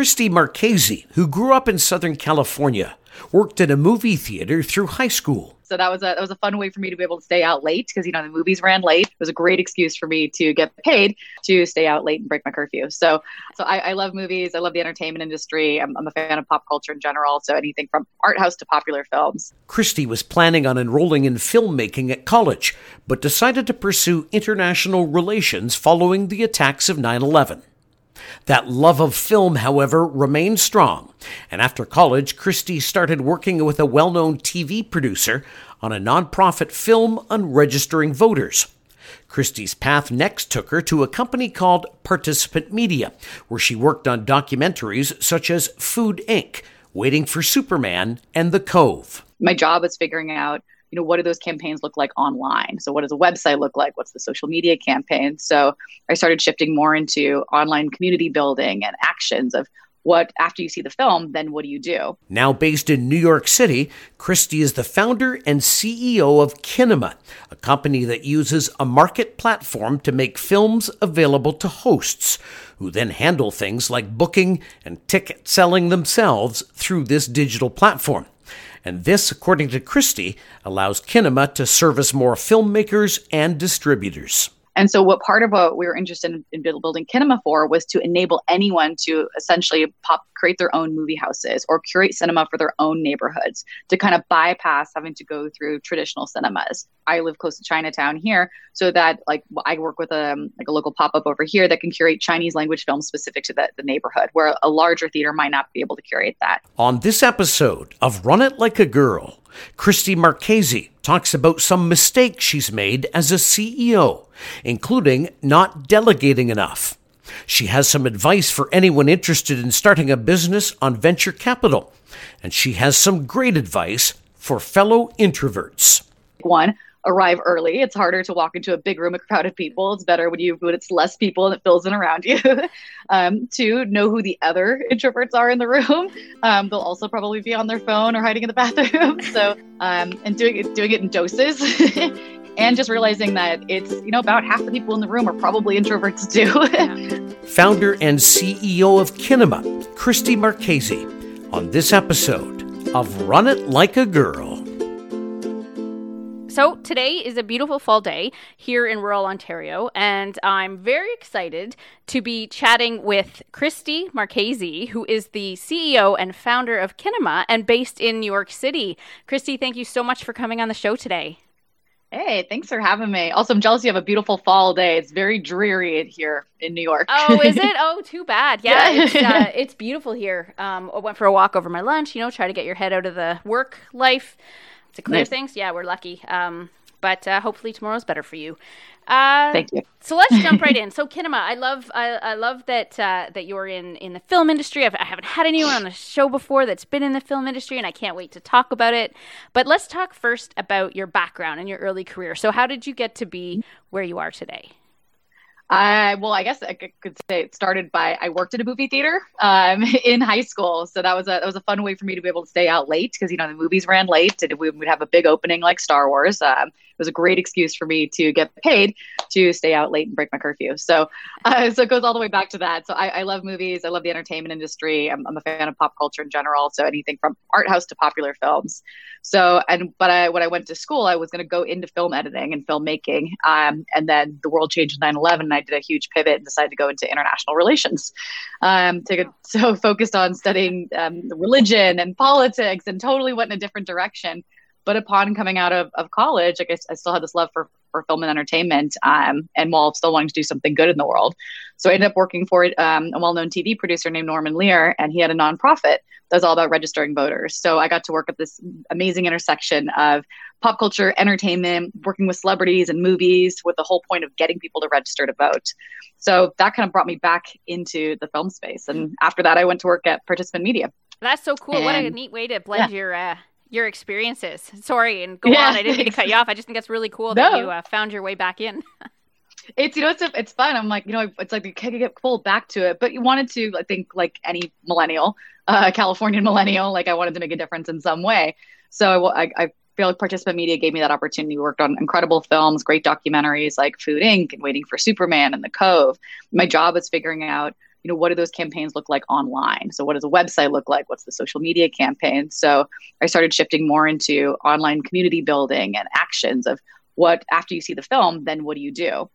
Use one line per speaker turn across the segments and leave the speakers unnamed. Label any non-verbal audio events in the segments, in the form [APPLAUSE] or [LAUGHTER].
Christie Marchese, who grew up in Southern California, worked at a movie theater through high school.
So that was a that was a fun way for me to be able to stay out late because you know the movies ran late. It was a great excuse for me to get paid to stay out late and break my curfew. So so I, I love movies. I love the entertainment industry. I'm, I'm a fan of pop culture in general. So anything from art house to popular films.
Christie was planning on enrolling in filmmaking at college, but decided to pursue international relations following the attacks of 9 11. That love of film, however, remained strong, and after college, Christie started working with a well known TV producer on a nonprofit film on registering voters. Christie's path next took her to a company called Participant Media, where she worked on documentaries such as Food Inc., Waiting for Superman, and The Cove.
My job is figuring out you know what do those campaigns look like online? So what does a website look like? What's the social media campaign? So i started shifting more into online community building and actions of what after you see the film then what do you do?
Now based in new york city christie is the founder and ceo of kinema a company that uses a market platform to make films available to hosts who then handle things like booking and ticket selling themselves through this digital platform and this, according to Christie, allows Kinema to service more filmmakers and distributors.
And so, what part of what we were interested in, in building Kinema for was to enable anyone to essentially pop, create their own movie houses or curate cinema for their own neighborhoods to kind of bypass having to go through traditional cinemas. I live close to Chinatown here, so that like I work with a like a local pop up over here that can curate Chinese language films specific to the, the neighborhood, where a larger theater might not be able to curate that.
On this episode of Run It Like a Girl. Christie Marchese talks about some mistakes she's made as a CEO, including not delegating enough. She has some advice for anyone interested in starting a business on venture capital, and she has some great advice for fellow introverts.
One, arrive early. It's harder to walk into a big room of crowded people. It's better when you when it's less people and it fills in around you. [LAUGHS] um, two, know who the other [LAUGHS] introverts are in the room. Um, they'll also probably be on their phone or hiding in the bathroom. [LAUGHS] so um, and doing it doing it in doses. and just realizing that it's you know about half the people in the room are probably introverts too.
Founder and CEO of Kinema, Christie Marchese, on this episode of Run It Like a Girl.
So, today is a beautiful fall day here in rural Ontario, and I'm very excited to be chatting with Christie Marchese, who is the CEO and founder of Kinema and based in New York City. Christie, thank you so much for coming on the show today.
Hey, thanks for having me. Also, I'm jealous you have a beautiful fall day. It's very dreary here in New York.
Oh, is it? [LAUGHS] Oh, too bad. Yeah, yeah. It's, uh, [LAUGHS] it's, beautiful here. Um, I went for a walk over my lunch, you know, try to get your head out of the work life to clear nice. things. Yeah, we're lucky. Um, but uh, hopefully tomorrow's better for you.
Uh, Thank you.
so let's jump right [LAUGHS] in. So Kinema, I love I, I love that uh, that you're in in the film industry. I've, I have not had anyone on the show before that's been in the film industry, and I can't wait to talk about it. But let's talk first about your background and your early career. So how did you get to be where you are today?
I well, I guess I could say it started by I worked at a movie theater um, [LAUGHS] in high school, so that was a that was a fun way for me to be able to stay out late because you know the movies ran late and we would have a big opening like Star Wars. Um, it was a great excuse for me to get paid to stay out late and break my curfew. So, uh, so it goes all the way back to that. So I, I love movies. I love the entertainment industry. I'm, I'm, a fan of pop culture in general. So anything from art house to popular films. So, and, but I, when I went to school, I was going to go into film editing and filmmaking. Um, and then the world changed in 9 11 and I did a huge pivot and decided to go into international relations. Um, to, so focused on studying um, religion and politics and totally went in a different direction. But upon coming out of, of college, I guess I still had this love for, for film and entertainment, um, and while still wanting to do something good in the world. So I ended up working for um, a well-known TV producer named Norman Lear, and he had a nonprofit that was all about registering voters. So I got to work at this amazing intersection of pop culture, entertainment, working with celebrities and movies, with the whole point of getting people to register to vote. So that kind of brought me back into the film space, and after that, I went to work at Participant Media.
That's so cool! And, what a neat way to blend yeah. your uh, your experiences. Sorry, and go yeah. on. I didn't mean to cut you off. I just think that's really cool no. that you uh, found your way back in. [LAUGHS]
it's you know it's it's fun. I'm like you know it's like you can get pulled back to it, but you wanted to I think like any millennial, uh, Californian [LAUGHS] millennial, like I wanted to make a difference in some way. So I, I feel like Participant Media gave me that opportunity. Worked on incredible films, great documentaries like Food Inc. and Waiting for Superman and The Cove. My job was figuring out you know, what do those campaigns look like online? So what does a website look like? What's the social media campaign? So I started shifting more into online community building and actions of what after you see the film, then what do you do?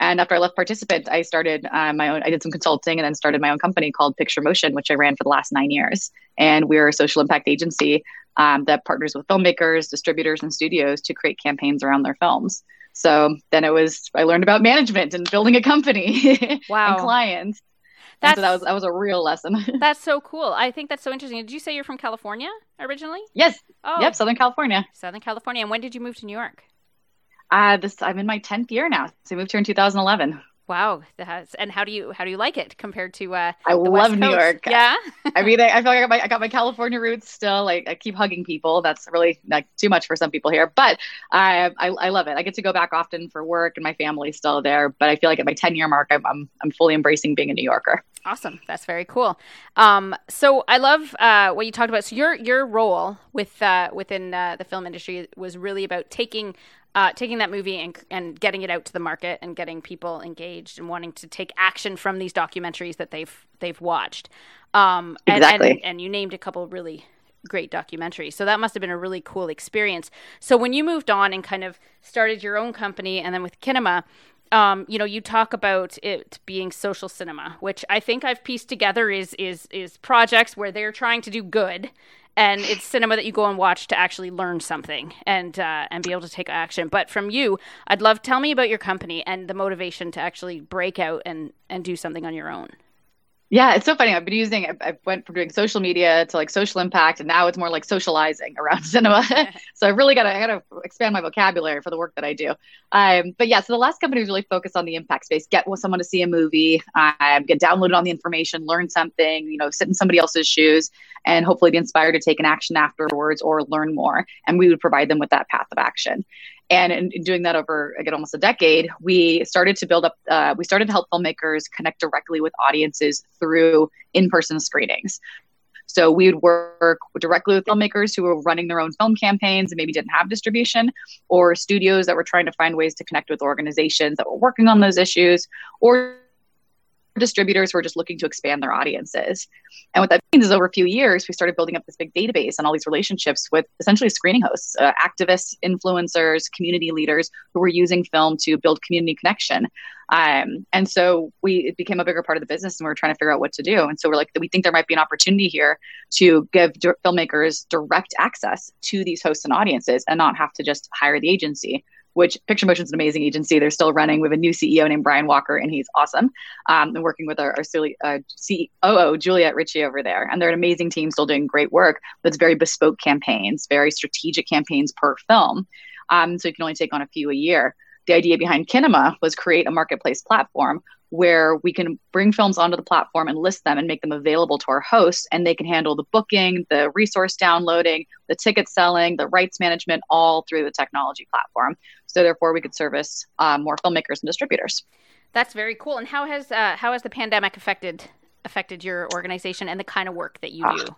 And after I left Participant, I started uh, my own. I did some consulting and then started my own company called Picture Motion, which I ran for the last nine years. And we're a social impact agency um, that partners with filmmakers, distributors, and studios to create campaigns around their films. So then it was I learned about management and building a company. [LAUGHS]
Wow.
and clients. That's, so that was that was a real lesson. [LAUGHS]
that's so cool. I think that's so interesting. Did you say you're from California originally?
Yes. Oh. Yep, Southern California.
Southern California. And when did you move to New York?
Uh, this I'm in my tenth year now. So I moved here in 2011.
Wow, has, and how do you how do you like it compared to? Uh,
I love New York.
Yeah, [LAUGHS]
I mean, I, I, feel like I got, my, I got my California roots still. Like I keep hugging people. That's really like too much for some people here, but I, I, I love it. I get to go back often for work, and my family's still there. But I feel like at my ten year mark, I'm, I'm I'm fully embracing being a New Yorker.
Awesome, that's very cool. Um, so I love uh, what you talked about. So your your role with uh, within uh, the film industry was really about taking uh, taking that movie and, and getting it out to the market and getting people engaged and wanting to take action from these documentaries that they've they've watched. Um, and,
exactly.
And, and you named a couple really great documentaries. So that must have been a really cool experience. So when you moved on and kind of started your own company and then with Kinema, um, you know, you talk about it being social cinema, which I think I've pieced together is is is projects where they're trying to do good and it's cinema that you go and watch to actually learn something and uh, and be able to take action. But from you, I'd love tell me about your company and the motivation to actually break out and and do something on your own.
Yeah, it's so funny. I've been using. I went from doing social media to like social impact, and now it's more like socializing around [LAUGHS] cinema. [LAUGHS] so I really got to. I got to expand my vocabulary for the work that I do. Um, but yeah, so the last company was really focused on the impact space. Get someone to see a movie, um, get downloaded on the information, learn something. You know, sit in somebody else's shoes, and hopefully be inspired to take an action afterwards or learn more. And we would provide them with that path of action. And in, in, doing that over again almost a decade, we started to build up. Uh, we started to help filmmakers connect directly with audiences through in-person screenings. So we would work directly with filmmakers who were running their own film campaigns and maybe didn't have distribution, or studios that were trying to find ways to connect with organizations that were working on those issues, or distributors who are just looking to expand their audiences. And what that means is over a few years, we started building up this big database and all these relationships with essentially screening hosts, uh, activists, influencers, community leaders who were using film to build community connection. Um, and so we it became a bigger part of the business and we are trying to figure out what to do. And so we're like, we think there might be an opportunity here to give d- filmmakers direct access to these hosts and audiences and not have to just hire the agency which Picture Motion is an amazing agency. They're still running. We have a new CEO named Brian Walker, and he's awesome. Um, and working with our, our uh, COO, Juliet Ritchie, over there. And they're an amazing team, still doing great work, it's very bespoke campaigns, very strategic campaigns per film. Um, so you can only take on a few a year. The idea behind Kinema was create a marketplace platform where we can bring films onto the platform and list them and make them available to our hosts and they can handle the booking the resource downloading the ticket selling the rights management all through the technology platform. So therefore we could service um, more filmmakers and distributors.
That's very cool. And how has uh, how has the pandemic affected affected your organization and the kind of work that you do? uh,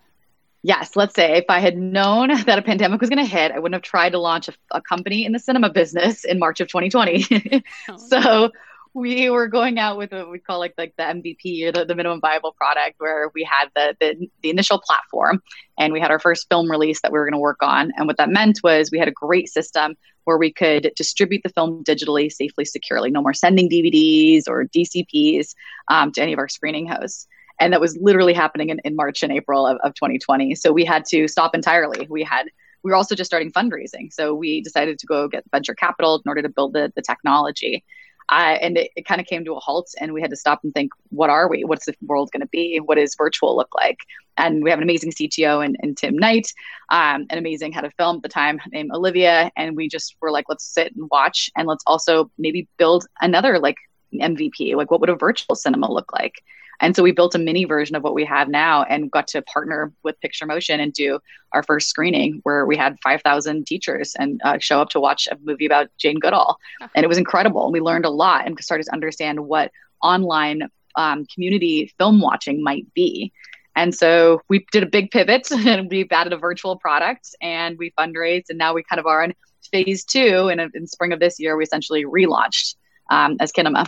yes, let's say if I had known [LAUGHS] that a pandemic was going to hit, I wouldn't have tried to launch a, a, company in the cinema business in March of 2020. oh. [LAUGHS] [LAUGHS] So we were going out with what we call like like the MVP or the, the minimum viable product, where we had the, the the initial platform and we had our first film release that we were going to work on. And what that meant was we had a great system where we could distribute the film digitally, safely, securely. No more sending DVDs or DCPs um, to any of our screening hosts. And that was literally happening in, in March and April of, of 2020. So we had to stop entirely. We had we were also just starting fundraising. So we decided to go get venture capital in order to build the, the technology. Uh, and it, it kind of came to a halt and we had to stop and think what are we what's the world going to be what does virtual look like and we have an amazing cto and, and tim knight um, an amazing head of film at the time named olivia and we just were like let's sit and watch and let's also maybe build another like mvp like what would a virtual cinema look like and so we built a mini version of what we have now and got to partner with Picture Motion and do our first screening where we had 5,000 teachers and uh, show up to watch a movie about Jane Goodall. And it was incredible. And we learned a lot and started to understand what online um, community film watching might be. And so we did a big pivot [LAUGHS] and we've added a virtual product and we fundraised. And now we kind of are in phase two. And in spring of this year, we essentially relaunched um, as Kinema.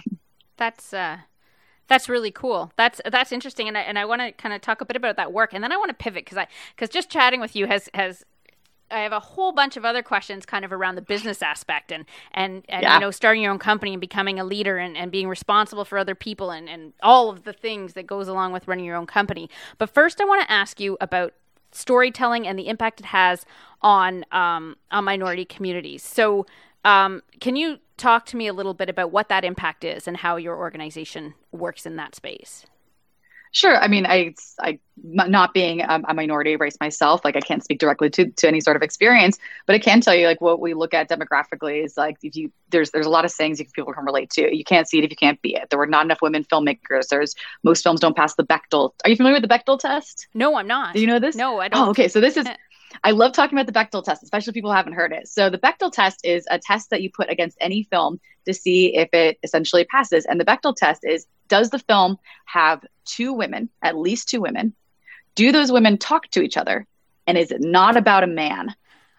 That's uh, That's really cool. That's that's interesting, and I, and I want to kind of talk a bit about that work, and then I want to pivot because I because just chatting with you has has I have a whole bunch of other questions kind of around the business aspect and and, and yeah. you know starting your own company and becoming a leader and, and being responsible for other people and, and all of the things that goes along with running your own company. But first I want to ask you about storytelling and the impact it has on um, on minority communities. So um, can you talk to me a little bit about what that impact is and how your organization works in that space?
Sure. I mean, I, I, not being a, a, minority race myself, like I can't speak directly to, to any sort of experience, but I can tell you, like what we look at demographically is like if you there's there's a lot of sayings you people can relate to. You can't see it if you can't be it. There were not enough women filmmakers. There's most films don't pass the Bechdel. Are you familiar with the Bechdel test?
No, I'm not.
Do you know this?
No, I oh, don't.
Oh, okay. So this is [LAUGHS] I love talking about the Bechdel test, especially if people haven't heard it. So the Bechdel test is a test that you put against any film to see if it essentially passes. And the Bechdel test is does the film have two women, at least two women? Do those women talk to each other? And is it not about a man?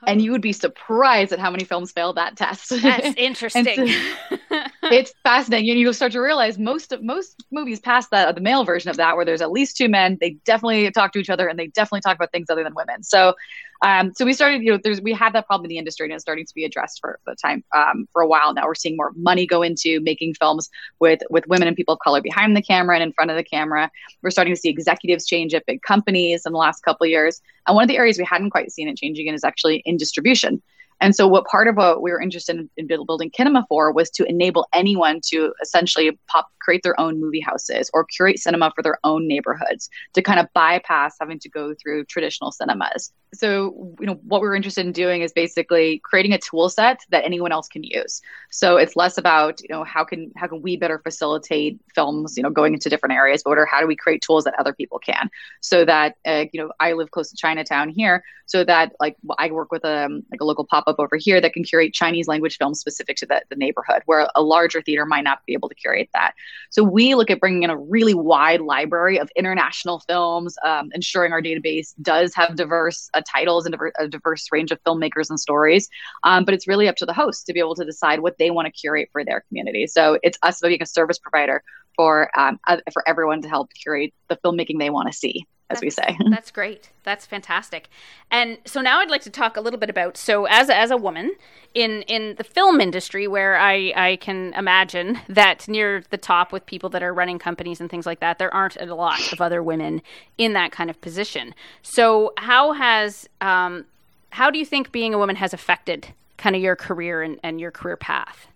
and oh. you would be surprised at how many films fail that test.
That's [LAUGHS] interesting.
so, [LAUGHS] it's fascinating, and you start to realize most of most movies pass that, the male version of that, where there's at least two men, they definitely talk to each other, and they definitely talk about things other than women. So, um, so we started, you know, there's we had that problem in the industry, and it's starting to be addressed for the time um, for a while now. We're seeing more money go into making films with with women and people of color behind the camera and in front of the camera. We're starting to see executives change at big companies in the last couple of years, and one of the areas we hadn't quite seen it changing in is actually in distribution. And so, what part of what we were interested in, in building Kinema for was to enable anyone to essentially pop, create their own movie houses or curate cinema for their own neighborhoods to kind of bypass having to go through traditional cinemas. So, you know, what we were interested in doing is basically creating a tool set that anyone else can use. So it's less about, you know, how can how can we better facilitate films, you know, going into different areas, but how do we create tools that other people can? So that, uh, you know, I live close to Chinatown here, so that like I work with a um, like a local pop up over here that can curate Chinese language films specific to the, the neighborhood, where a larger theater might not be able to curate that. So we look at bringing in a really wide library of international films, um, ensuring our database does have diverse uh, titles and diver- a diverse range of filmmakers and stories. Um, but it's really up to the host to be able to decide what they want to curate for their community. So it's us being a service provider for um, for everyone to help curate the filmmaking they want to see as
that's,
we say. [LAUGHS]
that's great. That's fantastic. And so now I'd like to talk a little bit about so as as a woman in in the film industry where I I can imagine that near the top with people that are running companies and things like that there aren't a lot of other women in that kind of position. So how has um how do you think being a woman has affected kind of your career and, and your career path?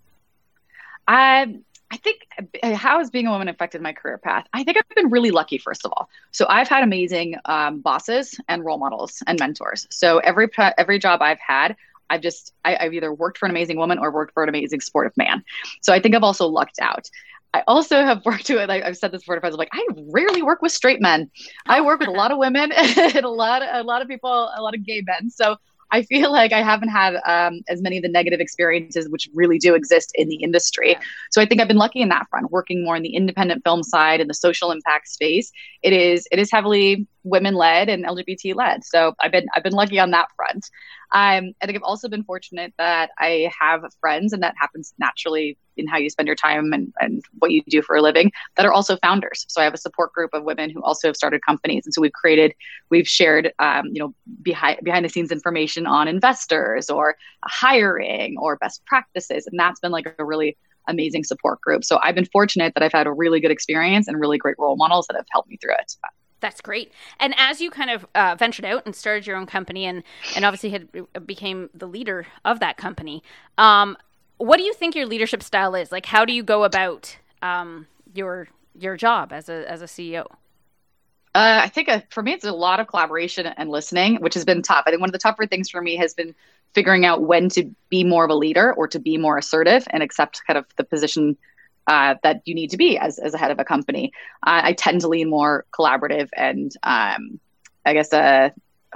Um I think uh, how has being a woman affected my career path? I think I've been really lucky, first of all. So I've had amazing um, bosses and role models and mentors. So every every job I've had, I've just I, have either worked for an amazing woman or worked for an amazing supportive man. So I think I've also lucked out. I also have [LAUGHS] worked with like I've said this before to friends. I'm like I rarely work with straight men. I work with a lot of women [LAUGHS] and a lot a lot of people, a lot of gay men. So I feel like I haven't had um, as many of the negative experiences which really do exist in the industry. So I think I've been lucky in that front, working more in the independent film side and the social impact space. It is it is heavily women led and LGBT led. So I've been I've been lucky on that front. Um, I think I've also been fortunate that I have friends, and that happens naturally in how you spend your time and, and what you do for a living, that are also founders. So I have a support group of women who also have started companies, and so we've created, we've shared, um, you know, behind behind the scenes information on investors or hiring or best practices, and that's been like a really amazing support group. So I've been fortunate that I've had a really good experience and really great role models that have helped me through it.
That's great. And as you kind of uh, ventured out and started your own company, and and obviously had uh, became the leader of that company, um, what do you think your leadership style is? Like, how do you go about um, your your job as a as a CEO?
Uh, I think uh, for me, it's a lot of collaboration and listening, which has been tough. I think one of the tougher things for me has been figuring out when to be more of a leader or to be more assertive and accept kind of the position uh, that you need to be as, as a head of a company. Uh, I tend to lean more collaborative and um, I guess uh,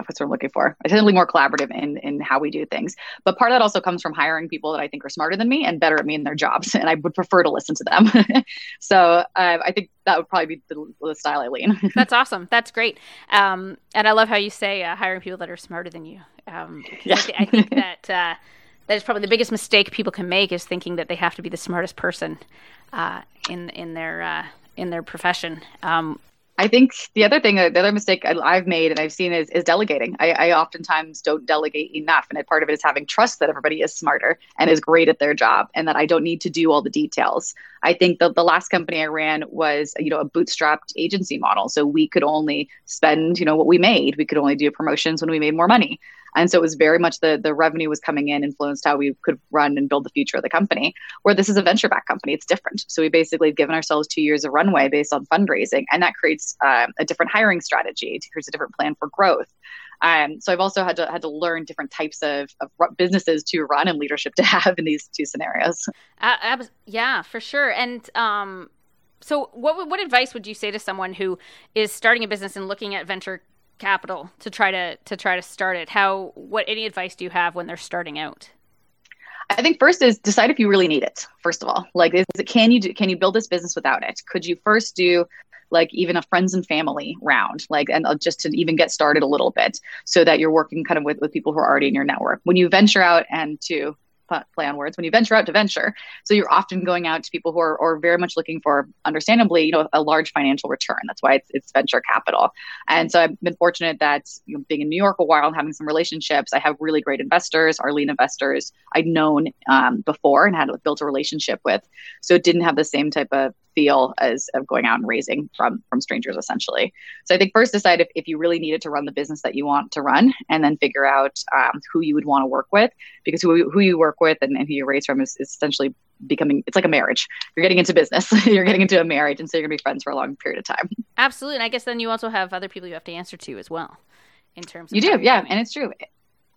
what's what I'm looking for. I tend to lean more collaborative in in how we do things. But part of that also comes from hiring people that I think are smarter than me and better at me in their jobs, [LAUGHS] and I would prefer to listen to them. [LAUGHS] so uh, I think that would probably be the, the style I lean. [LAUGHS]
That's awesome. That's great. Um, and I love how you say uh, hiring people that are smarter than you. Um, yeah. I, th- I, think that uh, that is probably the biggest mistake people can make is thinking that they have to be the smartest person uh, in in their uh, in their profession. Um,
I think the other thing, the other mistake I've made and I've seen is, is delegating. I, I oftentimes don't delegate enough. And part of it is having trust that everybody is smarter and is great at their job and that I don't need to do all the details. I think the, the last company I ran was, you know, a bootstrapped agency model. So we could only spend, you know, what we made. We could only do promotions when we made more money. And so it was very much the the revenue was coming in influenced how we could run and build the future of the company. Where this is a venture back company, it's different. So we basically given ourselves two years of runway based on fundraising, and that creates uh, a different hiring strategy. It creates a different plan for growth. Um, so I've also had to had to learn different types of, of businesses to run and leadership to [LAUGHS] have in these two scenarios.
Uh, yeah, for sure. And um, so, what what advice would you say to someone who is starting a business and looking at venture capital to try to to try to start it how what any advice do you have when they're starting out
I think first is decide if you really need it. First of all, like, is it can you do can you build this business without it? Could you first do like even a friends and family round, like, and uh, just to even get started a little bit, so that you're working kind of with with people who are already in your network. When you venture out and to play on words. When you venture out to venture so you're often going out to people who are, are very much looking for understandably you know a large financial return. That's why it's, it's venture capital. And so i've been fortunate that you know, being in new york a while and having some relationships i have really great investors our lead investors i'd known um, before and had built a relationship with. So it didn't have the same type of feel as of going out and raising from from strangers essentially. So i think first decide if, if you really needed to run the business that you want to run and then figure out um, who you would want to work with because who, who you work with and, and who you raise from is, is essentially becoming it's like a marriage. You're getting into business. [LAUGHS] You're getting into a marriage and so you're gonna be friends for a long period of time.
Absolutely and i guess then you also have other people you have to answer to as well in terms of
you do yeah and it's true.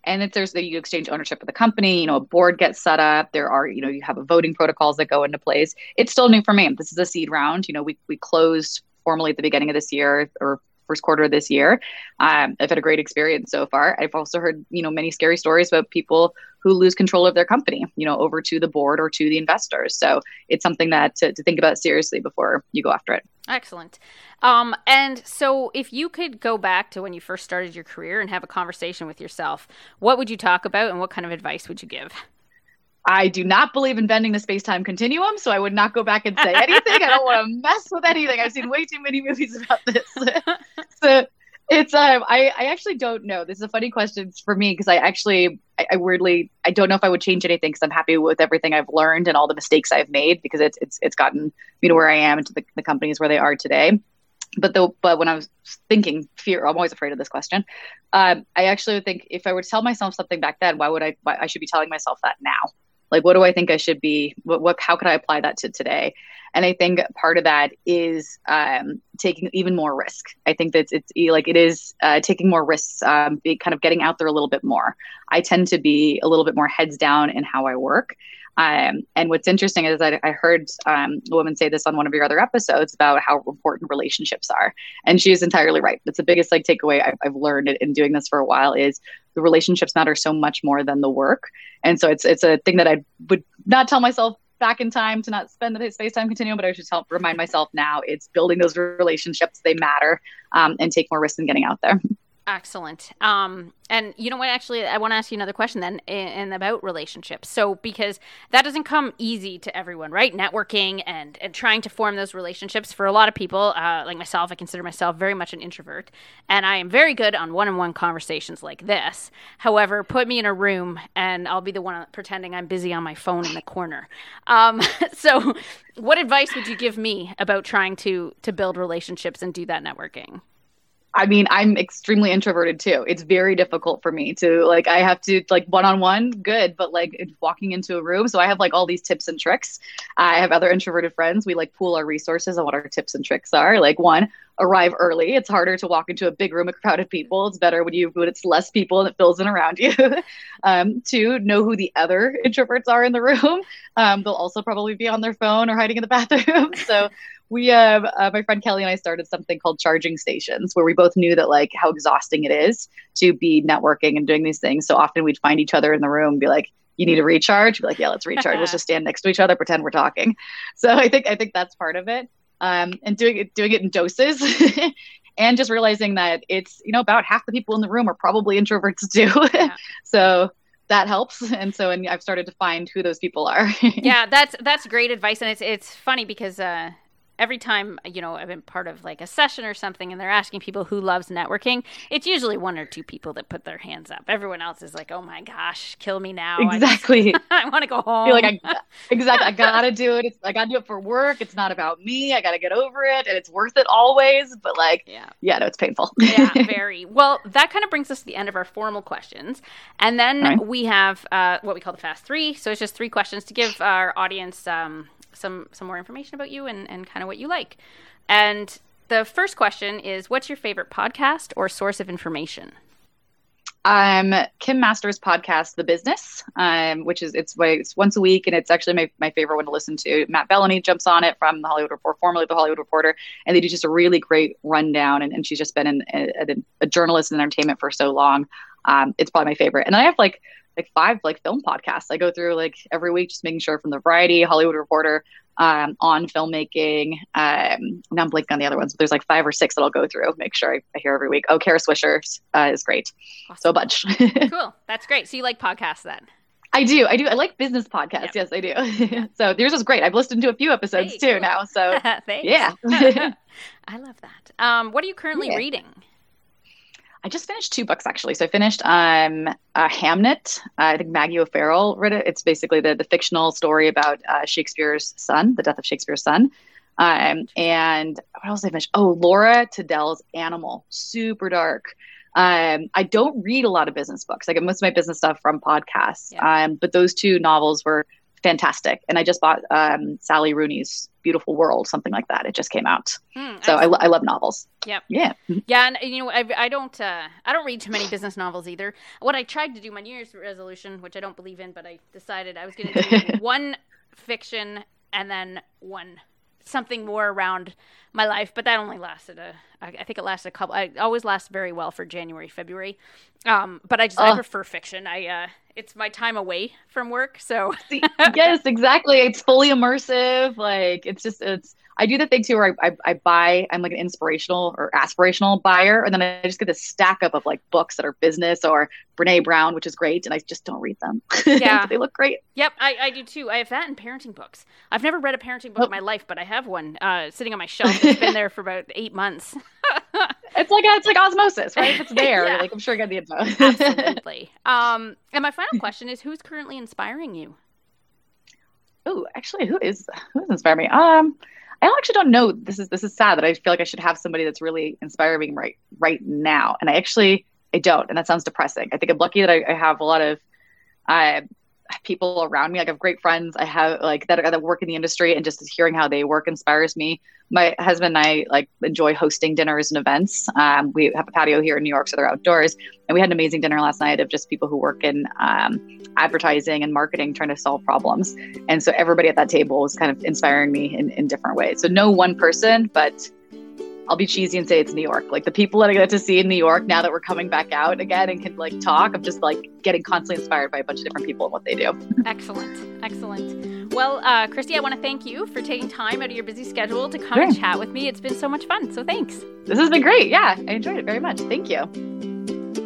And if there's the you exchange ownership of the company you know a board gets set up there are you know you have a voting protocols that go into place. It's still new for me. This is a seed round. You know we, we closed formally at the beginning of this year or first quarter of this year. Um, I've had a great experience so far. I've also heard, you know, many scary stories about people who lose control of their company, you know, over to the board or to the investors. So it's something that to, to think about seriously before you go after it.
Excellent. Um, and so, if you could go back to when you first started your career and have a conversation with yourself, what would you talk about and what kind of advice would you give?
I do not believe in bending the space time continuum, so I would not go back and say anything. I don't want to [LAUGHS] mess with anything. I've seen way too many movies about this. [LAUGHS] so it's um I, I actually don't know. This is a funny question for me because I actually I, I, weirdly I don't know if I would change anything because I'm happy with everything I've learned and all the mistakes I've made because it's it's it's gotten me to where I am and to the, the companies where they are today. But though, but when I was thinking fear, I'm always afraid of this question. Um, I actually would think if I were to tell myself something back then, why would I? Why, I should be telling myself that now like what do i think i should be? What, what how could i apply that to today? And i think part of that is um, taking even more risk. I think that it's like it is uh, taking more risks um, be kind of getting out there a little bit more. I tend to be a little bit more heads down in how i work um, and what's interesting is that I heard um, a woman say this on one of your other episodes about how important relationships are, and she's entirely right. That's the biggest like takeaway I've, I've learned in doing this for a while is the relationships matter so much more than the work, and so it's it's a thing that I would not tell myself back in time to not spend the space time continuum, but I should help remind myself now it's building those relationships. They matter um, and take more risks in getting out there. [LAUGHS]
Excellent. Um, and you know what? Actually, I want to ask you another question then, and about relationships. So, because that doesn't come easy to everyone, right? Networking and and trying to form those relationships for a lot of people, uh, like myself, I consider myself very much an introvert, and I am very good on one-on-one conversations like this. However, put me in a room, and I'll be the one pretending I'm busy on my phone in the corner. Um, [LAUGHS] so, what advice would you give me about trying to to build relationships and do that networking?
I mean, I'm extremely introverted too. It's very difficult for me to like, I have to like one on one, good, but like walking into a room. So I have like all these tips and tricks. I have other introverted friends. We like pool our resources on what our tips and tricks are. Like, one, arrive early. It's harder to walk into a big room of crowded people. It's better when you when it's less people and it fills in around you. [LAUGHS] um, two, know who the other introverts are in the room. Um, they'll also probably be on their phone or hiding in the bathroom. [LAUGHS] so we have uh, my friend Kelly and I started something called charging stations where we both knew that like how exhausting it is to be networking and doing these things. So often we'd find each other in the room and be like, you need to recharge? Be like, yeah, let's recharge. let's [LAUGHS] just stand next to each other, pretend we're talking. So I think I think that's part of it um, and doing it doing it in doses [LAUGHS] and just realizing that it's you know about half the people in the room are probably introverts too [LAUGHS] yeah. so that helps and so and i've started to find who those people are
yeah that's that's great advice and it's it's funny because uh every time you know I've been part of like a session or something, and they're asking people who loves networking, it's usually one or two people that put their hands up. Everyone else is like, "Oh my gosh, kill me now!"
Exactly. [LAUGHS]
I, I want to go home.
Feel like I exactly. I gotta do it. It's, I gotta do it for work. It's not about me. I gotta get over it, and it's worth it always. But like, yeah, yeah, no, it's painful. [LAUGHS]
yeah, very well. That kind of brings us to the end of our formal questions, and then right. we have uh, what we call the fast three. So it's just three questions to give our audience um, some some more information about you and and kind of what you like. And the first question is, what's your favorite podcast or source of information?
um, Kim Masters' podcast, The Business, um, which is it's, it's once a week, and it's actually my, my favorite one to listen to. Matt Belloni jumps on it from the Hollywood Reporter, formerly the Hollywood Reporter, and they do just a really great rundown. And, and she's just been a, a, journalist in entertainment for so long. Um, it's probably my favorite. And I have like like five like film podcasts. I go through like every week, just making sure from the Variety, Hollywood Reporter, um, on filmmaking. Um, now I'm blanking on the other ones, but there's like five or six that I'll go through. Make sure I, I hear every week. Oh, Kara Swisher uh, is great. Awesome. So a bunch.
cool. That's great. So you like podcasts then?
I do. I do. I like business podcasts. Yes, I do. [LAUGHS] so yours is great. I've listened to a few episodes hey, too cool. now. So [LAUGHS] yeah. [LAUGHS]
I love that. Um, what are you currently yeah. reading?
I just finished two books actually. So I finished um, uh, Hamnet. Uh, I think Maggie O'Farrell read it. It's basically the, the fictional story about uh, Shakespeare's son, the death of Shakespeare's son. Um, and what else did I finish? Oh, Laura Taddeo's Animal, super dark. Um, I don't read a lot of business books. I get most of my business stuff from podcasts. Yeah. Um, but those two novels were fantastic. And I just bought um, Sally Rooney's Beautiful World, something like that. It just came out. Mm, so I, I, love novels.
Yep.
Yeah.
Yeah. And you know, I, I don't, uh, I don't read too many business novels either. What I tried to do, my New Year's resolution, which I don't believe in, but I decided I was going to do [LAUGHS] one fiction and then one something more around my life, but that only lasted a. I think it lasted a couple. I always last very well for January, February. Um, but I just I prefer fiction. I uh, it's my time away from work, so
yes, exactly. It's fully immersive. Like it's just it's I do the thing too where I, I, I, buy, I'm like an inspirational or aspirational buyer. And then I just get this stack up of like books that are business or Brene Brown, which is great. And I just don't read them. [LAUGHS] Yeah. they look great.
Yep. I, I do too. I have that in parenting books. I've never read a parenting book oh. in my life, but I have one uh, sitting on my shelf. It's been [LAUGHS] there for about eight months.
It's like, it's like osmosis, right? If it's [LAUGHS] there, yeah. like I'm sure I got the info. [LAUGHS]
Absolutely. Um, and my final question is who's currently inspiring you?
Oh, actually, who is who's inspiring me? Um, I actually don't know. This is this is sad that I feel like I should have somebody that's really inspiring me right right now, and I actually I don't, and that sounds depressing. I think I'm lucky that I, I have a lot of uh, people around me. Like I have great friends. I have like that that work in the industry, and just hearing how they work inspires me. My husband and I like enjoy hosting dinners and events. Um, we have a patio here in New York, so they're outdoors, and we had an amazing dinner last night of just people who work in um, advertising and marketing, trying to solve problems. And so everybody at that table was kind of inspiring me in, in different ways. So no one person, but I'll be cheesy and say it's New York. Like the people that I get to see in New York now that we're coming back out again and can like talk, I'm just like getting constantly inspired by a bunch of different people and what they do.
Excellent. Excellent. Well, uh, Christie, I want to thank you for taking time out of your busy schedule to come sure. and chat with me. It's been so much fun. So thanks.
This has been great. Yeah, I enjoyed it very much. Thank you.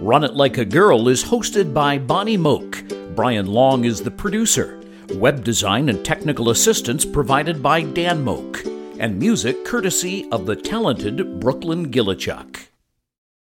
Run It Like a Girl is hosted by Bonnie Moak. Brian Long is the producer. Web design and technical assistance provided by Dan Moak and music courtesy of the talented Brooklyn Gillichuk.